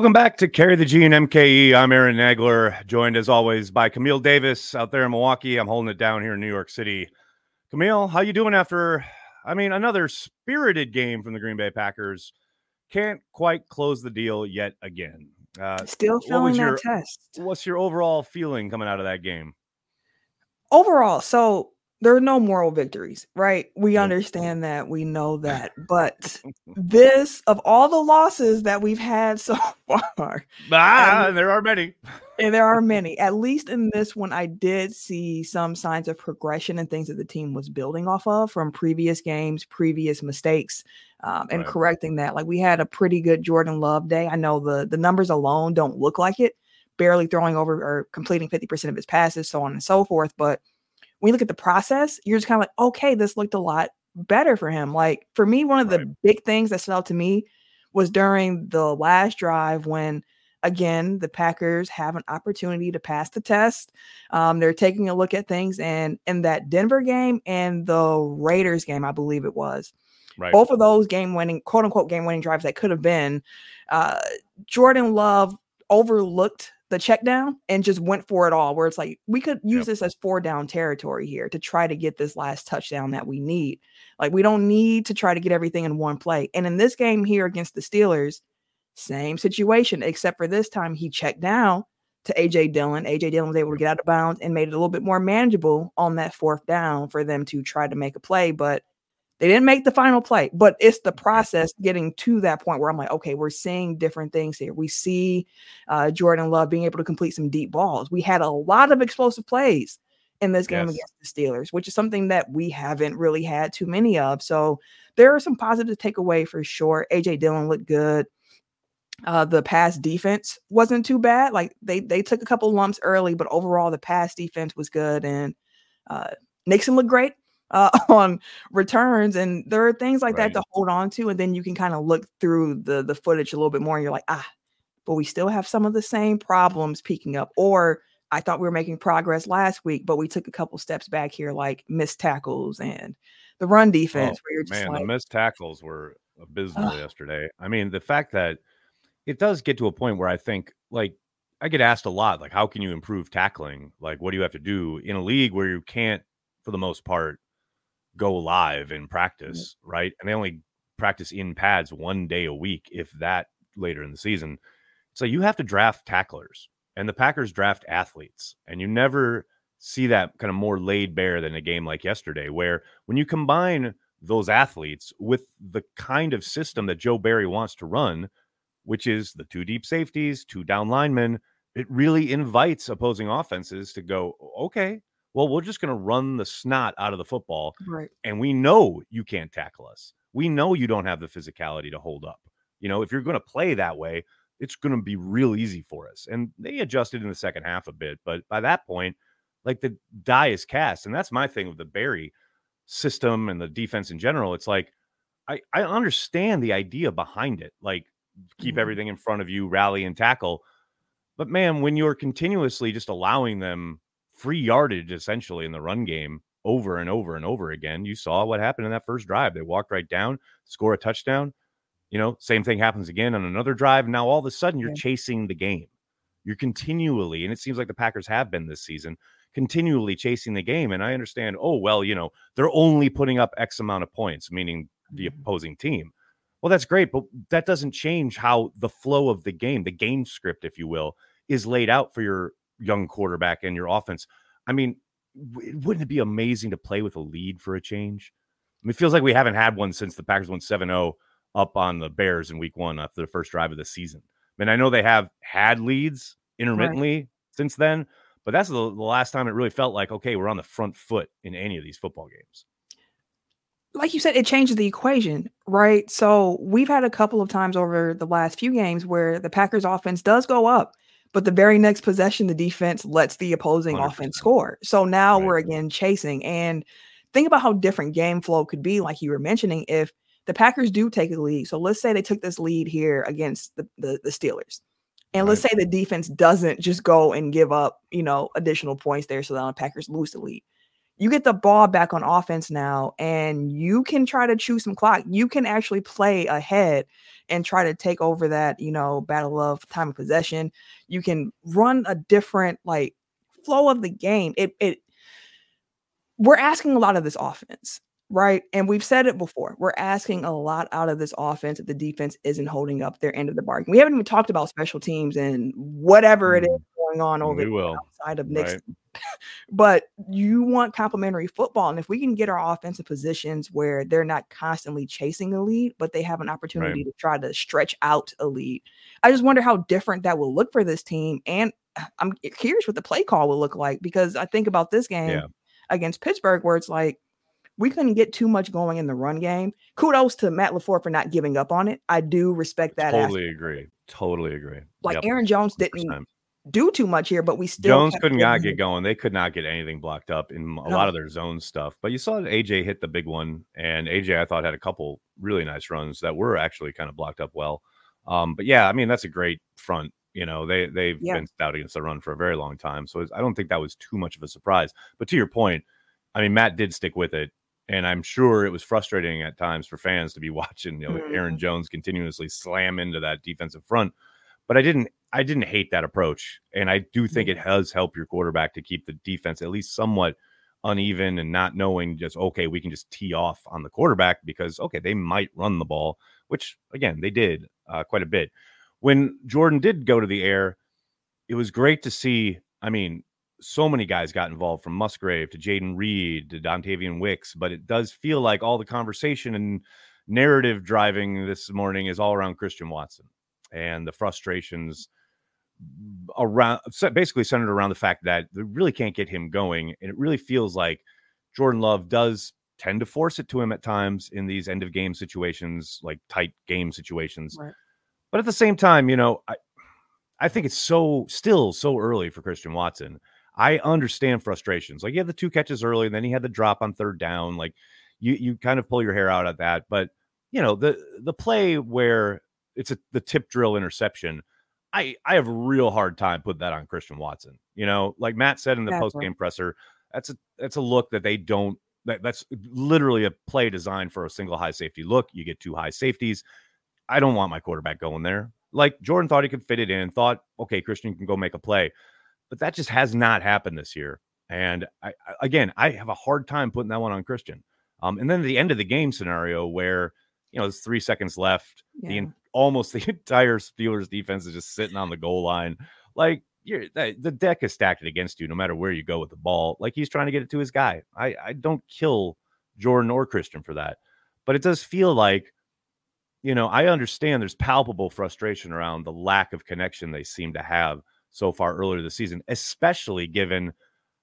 Welcome back to Carry the G and MKE. I'm Aaron Nagler, joined as always by Camille Davis out there in Milwaukee. I'm holding it down here in New York City. Camille, how you doing after? I mean, another spirited game from the Green Bay Packers. Can't quite close the deal yet again. Uh, Still feeling that test. What's your overall feeling coming out of that game? Overall, so there are no moral victories, right? We understand that, we know that, but this of all the losses that we've had so far, ah, and, there are many, and there are many. At least in this one, I did see some signs of progression and things that the team was building off of from previous games, previous mistakes, um, and right. correcting that. Like we had a pretty good Jordan Love day. I know the the numbers alone don't look like it, barely throwing over or completing fifty percent of his passes, so on and so forth, but when you look at the process, you're just kind of like, okay, this looked a lot better for him. Like for me, one of right. the big things that stood out to me was during the last drive when again the Packers have an opportunity to pass the test. Um, they're taking a look at things, and in that Denver game and the Raiders game, I believe it was. Right. Both of those game winning, quote unquote, game winning drives that could have been, uh, Jordan Love overlooked the check down and just went for it all. Where it's like we could use yep. this as four down territory here to try to get this last touchdown that we need. Like we don't need to try to get everything in one play. And in this game here against the Steelers, same situation, except for this time he checked down to AJ Dillon. AJ Dillon was able to get out of bounds and made it a little bit more manageable on that fourth down for them to try to make a play. But they didn't make the final play, but it's the process getting to that point where I'm like, okay, we're seeing different things here. We see uh, Jordan Love being able to complete some deep balls. We had a lot of explosive plays in this game yes. against the Steelers, which is something that we haven't really had too many of. So there are some positives to take away for sure. AJ Dillon looked good. Uh, the pass defense wasn't too bad. Like they they took a couple lumps early, but overall the pass defense was good. And uh, Nixon looked great uh, on returns. And there are things like right. that to hold on to. And then you can kind of look through the, the footage a little bit more and you're like, ah, but we still have some of the same problems peaking up. Or I thought we were making progress last week, but we took a couple steps back here, like missed tackles and the run defense. Oh, where you're just man, like, the missed tackles were abysmal uh, yesterday. I mean, the fact that it does get to a point where I think, like, I get asked a lot, like, how can you improve tackling? Like, what do you have to do in a league where you can't, for the most part, go live in practice, mm-hmm. right? And they only practice in pads one day a week, if that later in the season. So you have to draft tacklers, and the Packers draft athletes, and you never see that kind of more laid bare than a game like yesterday, where when you combine those athletes with the kind of system that Joe Barry wants to run, which is the two deep safeties, two down linemen, it really invites opposing offenses to go, okay, well, we're just going to run the snot out of the football. Right. And we know you can't tackle us. We know you don't have the physicality to hold up. You know, if you're going to play that way, it's going to be real easy for us. And they adjusted in the second half a bit, but by that point, like the die is cast. And that's my thing with the Barry system and the defense in general. It's like I, I understand the idea behind it. Like keep mm-hmm. everything in front of you, rally and tackle. But man, when you're continuously just allowing them free yardage essentially in the run game over and over and over again. You saw what happened in that first drive. They walked right down, score a touchdown. You know, same thing happens again on another drive. Now all of a sudden you're chasing the game. You're continually, and it seems like the Packers have been this season, continually chasing the game. And I understand, oh, well, you know, they're only putting up X amount of points, meaning the mm-hmm. opposing team. Well, that's great, but that doesn't change how the flow of the game, the game script, if you will, is laid out for your young quarterback and your offense. I mean, wouldn't it be amazing to play with a lead for a change? I mean, it feels like we haven't had one since the Packers went 7 0 up on the Bears in week one after the first drive of the season. I mean, I know they have had leads intermittently right. since then, but that's the, the last time it really felt like, okay, we're on the front foot in any of these football games like you said, it changes the equation, right? So we've had a couple of times over the last few games where the Packers offense does go up but the very next possession, the defense lets the opposing 100%. offense score. So now right. we're again chasing. And think about how different game flow could be, like you were mentioning, if the Packers do take a lead. So let's say they took this lead here against the, the, the Steelers. And right. let's say the defense doesn't just go and give up, you know, additional points there so that the Packers lose the lead. You get the ball back on offense now and you can try to chew some clock. You can actually play ahead and try to take over that, you know, battle of time of possession. You can run a different like flow of the game. It it we're asking a lot of this offense, right? And we've said it before. We're asking a lot out of this offense if the defense isn't holding up their end of the bargain. We haven't even talked about special teams and whatever it is mm. Going on over the outside of Nick's right. but you want complementary football. And if we can get our offensive positions where they're not constantly chasing a lead, but they have an opportunity right. to try to stretch out a lead, I just wonder how different that will look for this team. And I'm curious what the play call will look like because I think about this game yeah. against Pittsburgh where it's like, we couldn't get too much going in the run game. Kudos to Matt LaFleur for not giving up on it. I do respect that. Totally aspect. agree. Totally agree. Like yep. Aaron Jones didn't 100% do too much here, but we still Jones couldn't not get going. They could not get anything blocked up in a no. lot of their zone stuff. But you saw AJ hit the big one, and AJ I thought had a couple really nice runs that were actually kind of blocked up well. Um, but yeah, I mean that's a great front. You know they they've yeah. been stout against the run for a very long time, so I don't think that was too much of a surprise. But to your point, I mean Matt did stick with it, and I'm sure it was frustrating at times for fans to be watching you know mm-hmm. Aaron Jones continuously slam into that defensive front. But I didn't I didn't hate that approach, and I do think mm-hmm. it does help your quarterback to keep the defense at least somewhat uneven and not knowing just okay we can just tee off on the quarterback because okay they might run the ball, which again they did uh, quite a bit. When Jordan did go to the air, it was great to see. I mean, so many guys got involved from Musgrave to Jayden Reed to Dontayvion Wicks, but it does feel like all the conversation and narrative driving this morning is all around Christian Watson and the frustrations around basically centered around the fact that they really can't get him going. And it really feels like Jordan Love does tend to force it to him at times in these end of game situations, like tight game situations. Right. But at the same time, you know, I I think it's so still so early for Christian Watson. I understand frustrations. Like you had the two catches early, and then he had the drop on third down. Like you you kind of pull your hair out at that. But you know, the the play where it's a the tip drill interception I I have a real hard time putting that on Christian Watson. You know, like Matt said in the exactly. post game presser, that's a that's a look that they don't. That, that's literally a play designed for a single high safety look. You get two high safeties. I don't want my quarterback going there. Like Jordan thought he could fit it in, thought, okay, Christian can go make a play, but that just has not happened this year. And I, again, I have a hard time putting that one on Christian. Um, and then the end of the game scenario where you know there's three seconds left, yeah. the almost the entire Steelers defense is just sitting on the goal line. Like you're the deck is stacked against you no matter where you go with the ball. Like he's trying to get it to his guy. I, I don't kill Jordan or Christian for that. But it does feel like, you know, I understand there's palpable frustration around the lack of connection they seem to have so far earlier this season, especially given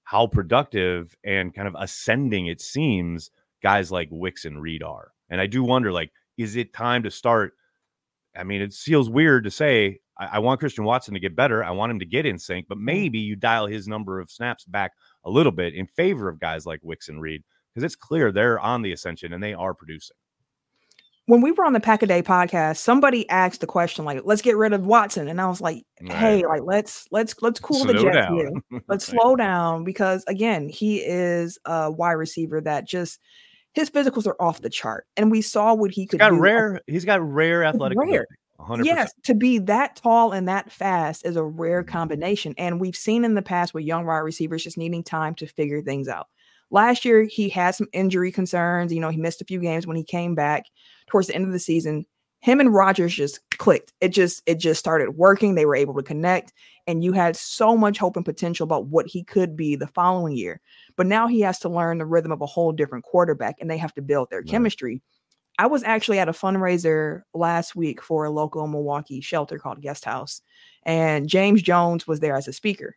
how productive and kind of ascending it seems guys like Wicks and Reed are. And I do wonder, like, is it time to start – I mean, it feels weird to say I, I, want Christian Watson to get better. I want him to get in sync, but mm. maybe you dial his number of snaps back a little bit in favor of guys like Wicks and Reed because it's clear they're on the ascension and they are producing. When we were on the Pack a Day podcast, somebody asked the question like, "Let's get rid of Watson," and I was like, "Hey, right. like let's let's let's cool slow the jets here. Let's right. slow down because again, he is a wide receiver that just." His physicals are off the chart, and we saw what he could. He's got do. rare. He's got rare athletic. Rare. 100%. Yes, to be that tall and that fast is a rare combination, and we've seen in the past with young wide receivers just needing time to figure things out. Last year, he had some injury concerns. You know, he missed a few games when he came back towards the end of the season. Him and Rodgers just clicked. It just it just started working. They were able to connect, and you had so much hope and potential about what he could be the following year. But now he has to learn the rhythm of a whole different quarterback and they have to build their right. chemistry. I was actually at a fundraiser last week for a local Milwaukee shelter called Guest House, and James Jones was there as a speaker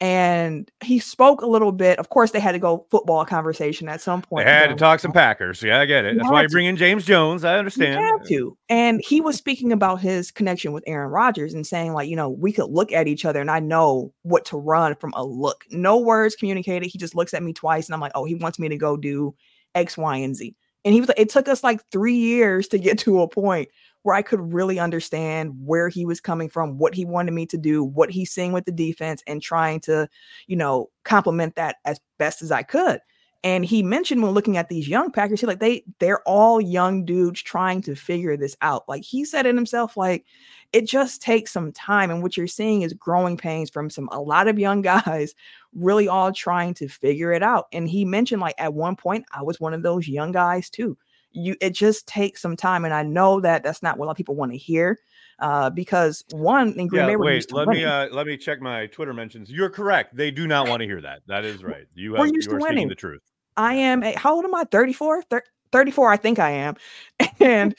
and he spoke a little bit. Of course, they had to go football conversation at some point. They had to talk some Packers. Yeah, I get it. That's why you bring in James Jones. I understand. Have to. And he was speaking about his connection with Aaron Rodgers and saying, like, you know, we could look at each other and I know what to run from a look. No words communicated. He just looks at me twice and I'm like, oh, he wants me to go do X, Y, and Z. And he was like, it took us like three years to get to a point where I could really understand where he was coming from, what he wanted me to do, what he's seeing with the defense, and trying to, you know, complement that as best as I could. And he mentioned when looking at these young Packers, he like they they're all young dudes trying to figure this out. Like he said it himself, like it just takes some time. And what you're seeing is growing pains from some a lot of young guys really all trying to figure it out. And he mentioned like at one point, I was one of those young guys too. You it just takes some time. And I know that that's not what a lot of people want to hear. Uh, because one in Green yeah, Bay, wait, let winning. me uh, let me check my Twitter mentions. You're correct; they do not want to hear that. That is right. You have, you are speaking the truth. I am. A, how old am I? 34. 34, I think I am. And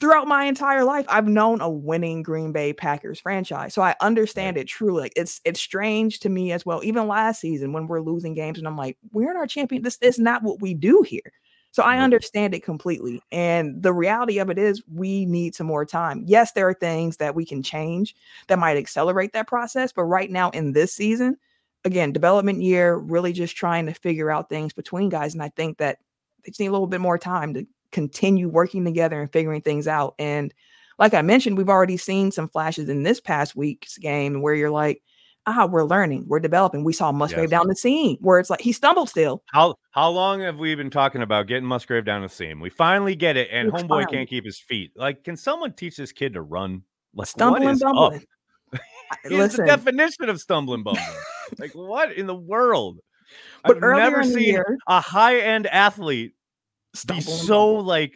throughout my entire life, I've known a winning Green Bay Packers franchise. So I understand right. it truly. Like it's it's strange to me as well. Even last season when we're losing games and I'm like, we're in our champion. This is not what we do here. So I mm-hmm. understand it completely. And the reality of it is we need some more time. Yes, there are things that we can change that might accelerate that process, but right now in this season, again, development year, really just trying to figure out things between guys and I think that they just need a little bit more time to continue working together and figuring things out. And like I mentioned, we've already seen some flashes in this past week's game where you're like, ah, we're learning, we're developing. We saw Musgrave yes. down the seam where it's like he stumbled still. How how long have we been talking about getting Musgrave down the seam? We finally get it, and Homeboy finally. can't keep his feet. Like, can someone teach this kid to run? Like, stumbling, bumbling. He's the definition of stumbling, bumbling. like, what in the world? But I've never seen year, a high end athlete be so like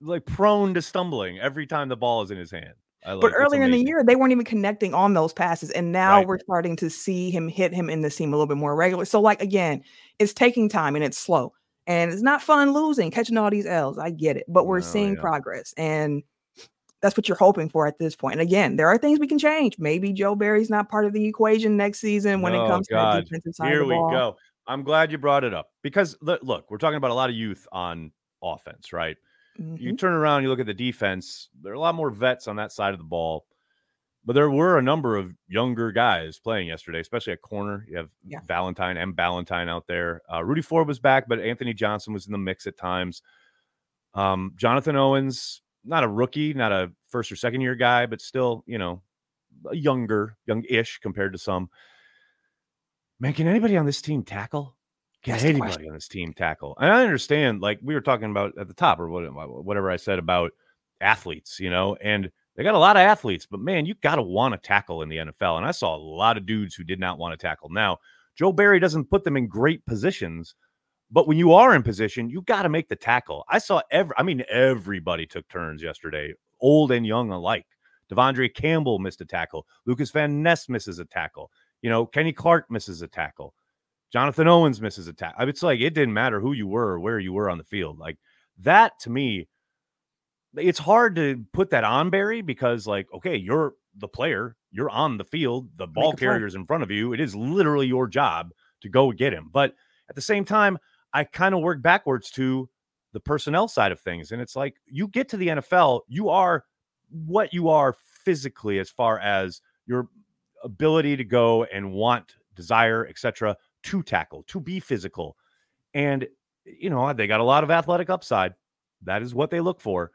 like prone to stumbling every time the ball is in his hand. Like, but earlier in the year, they weren't even connecting on those passes, and now right. we're starting to see him hit him in the seam a little bit more regular. So, like again, it's taking time and it's slow, and it's not fun losing, catching all these L's. I get it, but we're oh, seeing yeah. progress, and that's what you're hoping for at this point. And again, there are things we can change. Maybe Joe Barry's not part of the equation next season when oh, it comes God. to the defensive side Here of the ball. we go. I'm glad you brought it up because look, we're talking about a lot of youth on offense, right? Mm-hmm. You turn around, you look at the defense, there are a lot more vets on that side of the ball. But there were a number of younger guys playing yesterday, especially at corner. You have yeah. Valentine and Ballentine out there. Uh, Rudy Ford was back, but Anthony Johnson was in the mix at times. Um, Jonathan Owens, not a rookie, not a first or second year guy, but still, you know, younger, young-ish compared to some. Man, can anybody on this team tackle? Can anybody on this team tackle? And I understand, like we were talking about at the top, or uh, whatever I said about athletes, you know, and they got a lot of athletes, but man, you got to want to tackle in the NFL. And I saw a lot of dudes who did not want to tackle. Now, Joe Barry doesn't put them in great positions, but when you are in position, you got to make the tackle. I saw every, I mean, everybody took turns yesterday, old and young alike. De'Vondre Campbell missed a tackle. Lucas Van Ness misses a tackle. You know, Kenny Clark misses a tackle. Jonathan Owens misses a tackle. It's like it didn't matter who you were or where you were on the field. Like that to me, it's hard to put that on Barry because, like, okay, you're the player, you're on the field, the ball carrier's in front of you. It is literally your job to go get him. But at the same time, I kind of work backwards to the personnel side of things. And it's like you get to the NFL, you are what you are physically as far as your ability to go and want, desire, etc to tackle, to be physical. And, you know, they got a lot of athletic upside. That is what they look for.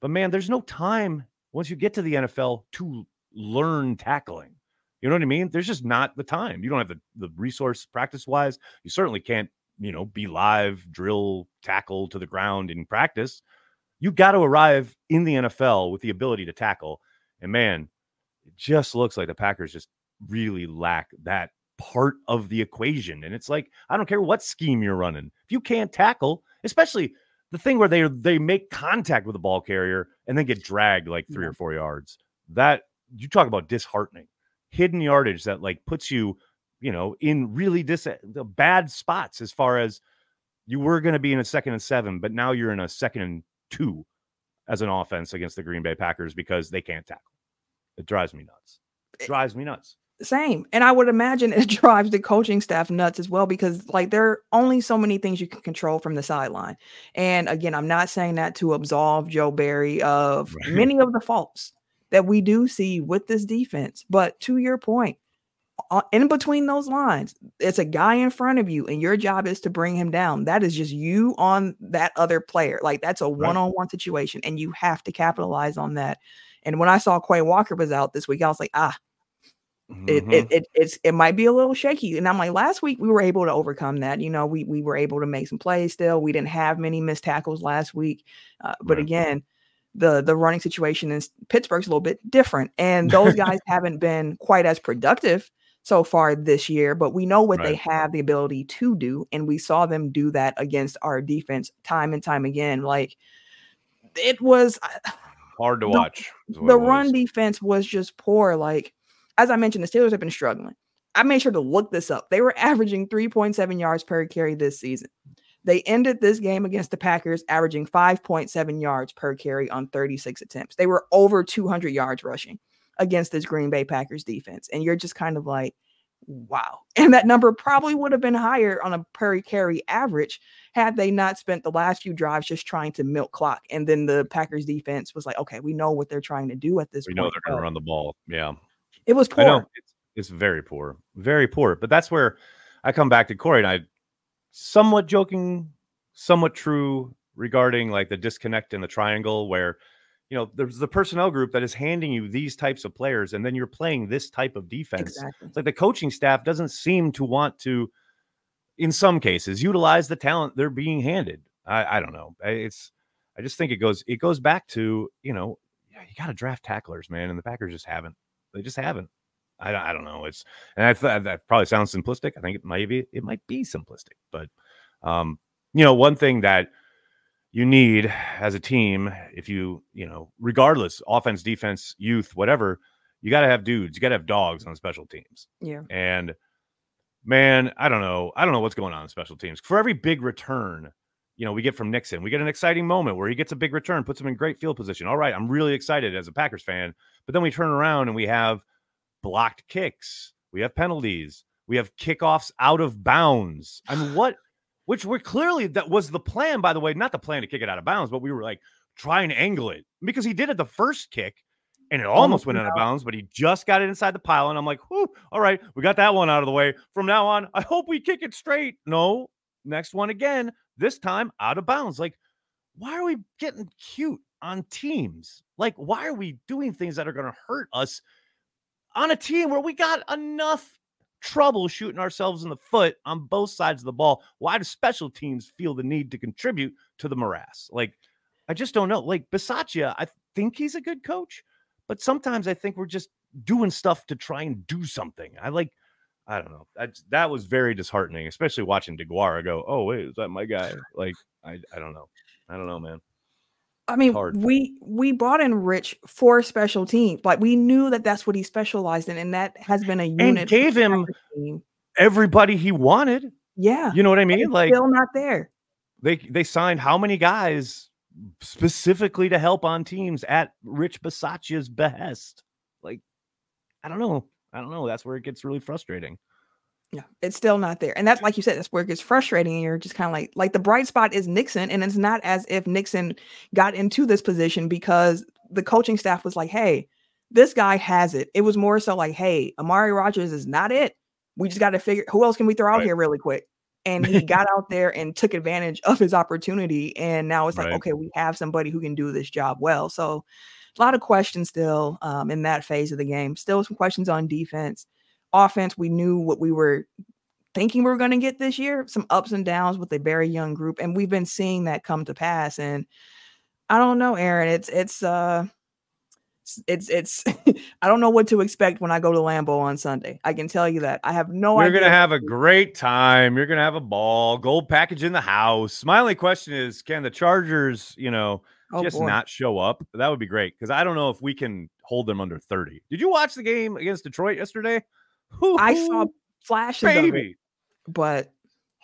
But man, there's no time once you get to the NFL to learn tackling. You know what I mean? There's just not the time. You don't have the, the resource practice wise. You certainly can't, you know, be live, drill, tackle to the ground in practice. You got to arrive in the NFL with the ability to tackle. And man, it just looks like the Packers just really lack that part of the equation. And it's like, I don't care what scheme you're running. If you can't tackle, especially the thing where they they make contact with the ball carrier and then get dragged like three yeah. or four yards. That you talk about disheartening. Hidden yardage that like puts you, you know, in really dis uh, bad spots as far as you were going to be in a second and seven, but now you're in a second and two as an offense against the Green Bay Packers because they can't tackle. It drives me nuts. It drives me nuts same. And i would imagine it drives the coaching staff nuts as well because like there are only so many things you can control from the sideline. And again i'm not saying that to absolve joe barry of right. many of the faults that we do see with this defense but to your point in between those lines it's a guy in front of you and your job is to bring him down. That is just you on that other player. Like that's a one-on-one situation and you have to capitalize on that. And when i saw quay walker was out this week i was like ah Mm-hmm. It, it, it it's it might be a little shaky. And I'm like, last week we were able to overcome that. You know, we we were able to make some plays still. We didn't have many missed tackles last week. Uh, but right. again, the the running situation in Pittsburgh's a little bit different. And those guys haven't been quite as productive so far this year, but we know what right. they have the ability to do. And we saw them do that against our defense time and time again. Like it was hard to the, watch. The run defense was just poor. Like as I mentioned, the Steelers have been struggling. I made sure to look this up. They were averaging 3.7 yards per carry this season. They ended this game against the Packers averaging 5.7 yards per carry on 36 attempts. They were over 200 yards rushing against this Green Bay Packers defense. And you're just kind of like, wow. And that number probably would have been higher on a per carry average had they not spent the last few drives just trying to milk clock. And then the Packers defense was like, okay, we know what they're trying to do at this we point. know they're going to run the ball. Yeah. It was poor. It's, it's very poor, very poor. But that's where I come back to Corey and I, somewhat joking, somewhat true regarding like the disconnect in the triangle where you know there's the personnel group that is handing you these types of players and then you're playing this type of defense exactly. it's like the coaching staff doesn't seem to want to in some cases utilize the talent they're being handed i, I don't know it's i just think it goes it goes back to you know yeah, you got to draft tacklers man and the packers just haven't they just haven't. I, I don't know. It's and I thought that probably sounds simplistic. I think it might be it might be simplistic, but um, you know, one thing that you need as a team, if you you know, regardless, offense, defense, youth, whatever, you got to have dudes. You got to have dogs on special teams. Yeah. And man, I don't know. I don't know what's going on in special teams. For every big return, you know, we get from Nixon, we get an exciting moment where he gets a big return, puts him in great field position. All right, I'm really excited as a Packers fan. But then we turn around and we have blocked kicks, we have penalties, we have kickoffs out of bounds. I mean, what? Which were clearly that was the plan, by the way, not the plan to kick it out of bounds, but we were like try and angle it because he did it the first kick and it oh almost went out of bounds, but he just got it inside the pile. And I'm like, whoo, all right, we got that one out of the way. From now on, I hope we kick it straight. No, next one again this time out of bounds. Like, why are we getting cute on teams? Like, why are we doing things that are going to hurt us on a team where we got enough trouble shooting ourselves in the foot on both sides of the ball? Why do special teams feel the need to contribute to the morass? Like, I just don't know. Like, Bisaccia, I think he's a good coach, but sometimes I think we're just doing stuff to try and do something. I like, I don't know. That that was very disheartening, especially watching Deguara go, "Oh wait, is that my guy?" Like I I don't know. I don't know, man. I mean, we we brought in Rich for special teams. Like we knew that that's what he specialized in, and that has been a unit. And gave him everybody he wanted. Yeah, you know what I mean. Like still not there. They they signed how many guys specifically to help on teams at Rich Bisaccia's behest? Like I don't know. I don't know. That's where it gets really frustrating. Yeah, it's still not there. And that's like you said, that's where it gets frustrating. And you're just kind of like, like the bright spot is Nixon. And it's not as if Nixon got into this position because the coaching staff was like, hey, this guy has it. It was more so like, hey, Amari Rodgers is not it. We just got to figure who else can we throw out right. here really quick. And he got out there and took advantage of his opportunity. And now it's like, right. okay, we have somebody who can do this job well. So a lot of questions still um, in that phase of the game. Still some questions on defense. Offense, we knew what we were thinking we were going to get this year. Some ups and downs with a very young group, and we've been seeing that come to pass. And I don't know, Aaron. It's it's uh it's it's I don't know what to expect when I go to Lambeau on Sunday. I can tell you that. I have no idea You're gonna have a great time. You're gonna have a ball, gold package in the house. My only question is can the Chargers, you know, oh, just boy. not show up. That would be great because I don't know if we can hold them under 30. Did you watch the game against Detroit yesterday? I saw flashes baby. It, but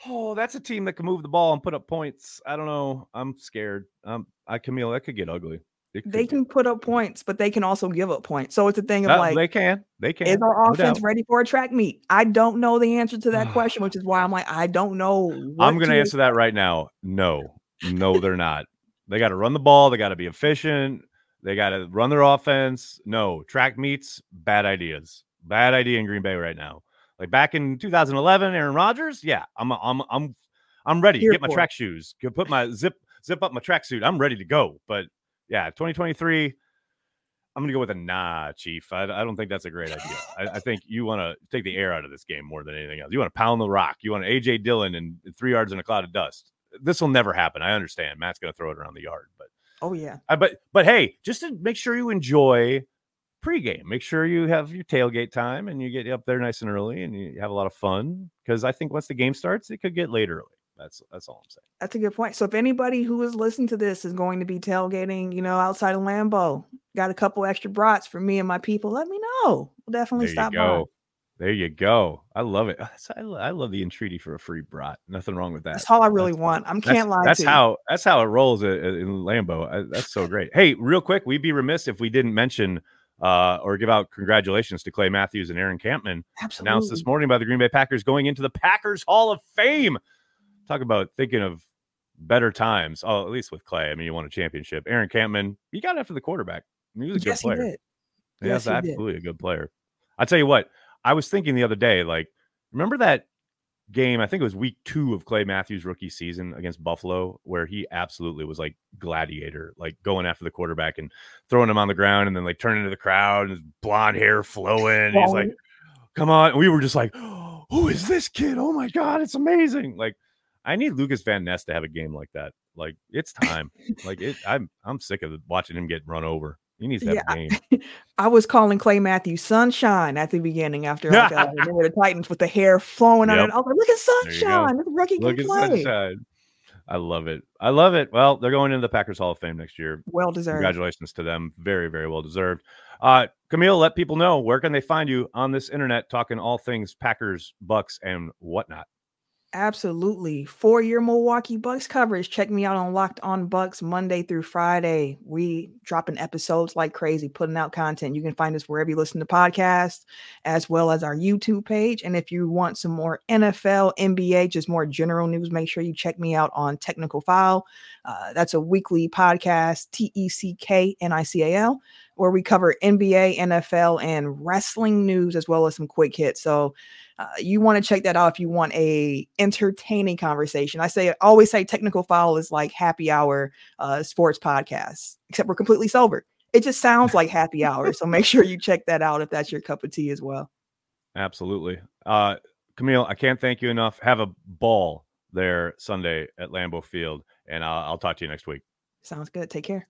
oh, that's a team that can move the ball and put up points. I don't know. I'm scared. Um, I Camille, that could get ugly. They can put up points, but they can also give up points. So it's a thing of like they can, they can. Is our offense no ready for a track meet? I don't know the answer to that question, which is why I'm like, I don't know. I'm going to answer that right now. No, no, they're not. They got to run the ball. They got to be efficient. They got to run their offense. No, track meets, bad ideas. Bad idea in Green Bay right now. Like back in 2011, Aaron Rodgers, yeah, I'm I'm I'm I'm ready. Here Get my track shoes. Put my zip zip up my track suit. I'm ready to go. But yeah, 2023. I'm gonna go with a nah, Chief. I, I don't think that's a great idea. I, I think you want to take the air out of this game more than anything else. You want to pound the rock. You want AJ Dillon and three yards in a cloud of dust. This will never happen. I understand. Matt's gonna throw it around the yard, but oh yeah. I, but but hey, just to make sure you enjoy pregame. Make sure you have your tailgate time and you get up there nice and early and you have a lot of fun. Because I think once the game starts, it could get late early. That's that's all I'm saying. That's a good point. So if anybody who is listening to this is going to be tailgating, you know, outside of Lambeau, got a couple extra brats for me and my people, let me know. We'll definitely there stop you go. There you go. I love it. I love the entreaty for a free brat. Nothing wrong with that. That's all I really that's, want. I can't that's, lie. That's how that's how it rolls in Lambeau. That's so great. Hey, real quick, we'd be remiss if we didn't mention uh, or give out congratulations to Clay Matthews and Aaron Kampman. Absolutely. Announced this morning by the Green Bay Packers going into the Packers Hall of Fame. Talk about thinking of better times. Oh, at least with Clay. I mean, you won a championship. Aaron Kampman, he got after the quarterback. He was a yes, good player. He yes, he absolutely did. a good player. I tell you what, I was thinking the other day, like, remember that game? I think it was week two of Clay Matthews' rookie season against Buffalo, where he absolutely was like gladiator, like going after the quarterback and throwing him on the ground and then like turning to the crowd and his blonde hair flowing. He's like, come on. And we were just like, oh, who is this kid? Oh my God, it's amazing. Like, I need Lucas Van Ness to have a game like that. Like it's time. like it, I'm I'm sick of watching him get run over. He needs to have yeah, a game. I was calling Clay Matthews sunshine at the beginning after like, uh, the Titans with the hair flowing yep. on it. I was like, look at sunshine. This rookie look can play. Sunshine. I love it. I love it. Well, they're going into the Packers Hall of Fame next year. Well deserved. Congratulations to them. Very, very well deserved. Uh, Camille, let people know where can they find you on this internet talking all things Packers, Bucks, and whatnot. Absolutely. For your Milwaukee Bucks coverage, check me out on Locked On Bucks Monday through Friday. We dropping episodes like crazy, putting out content. You can find us wherever you listen to podcasts, as well as our YouTube page. And if you want some more NFL, NBA, just more general news, make sure you check me out on Technical File. Uh, that's a weekly podcast, T E C K N I C A L, where we cover NBA, NFL, and wrestling news, as well as some quick hits. So, uh, you want to check that out if you want a entertaining conversation. I say always say technical file is like happy hour uh, sports podcast, except we're completely sober. It just sounds like happy hour. so make sure you check that out if that's your cup of tea as well. Absolutely. Uh, Camille, I can't thank you enough. Have a ball there Sunday at Lambeau Field, and I'll, I'll talk to you next week. Sounds good. Take care.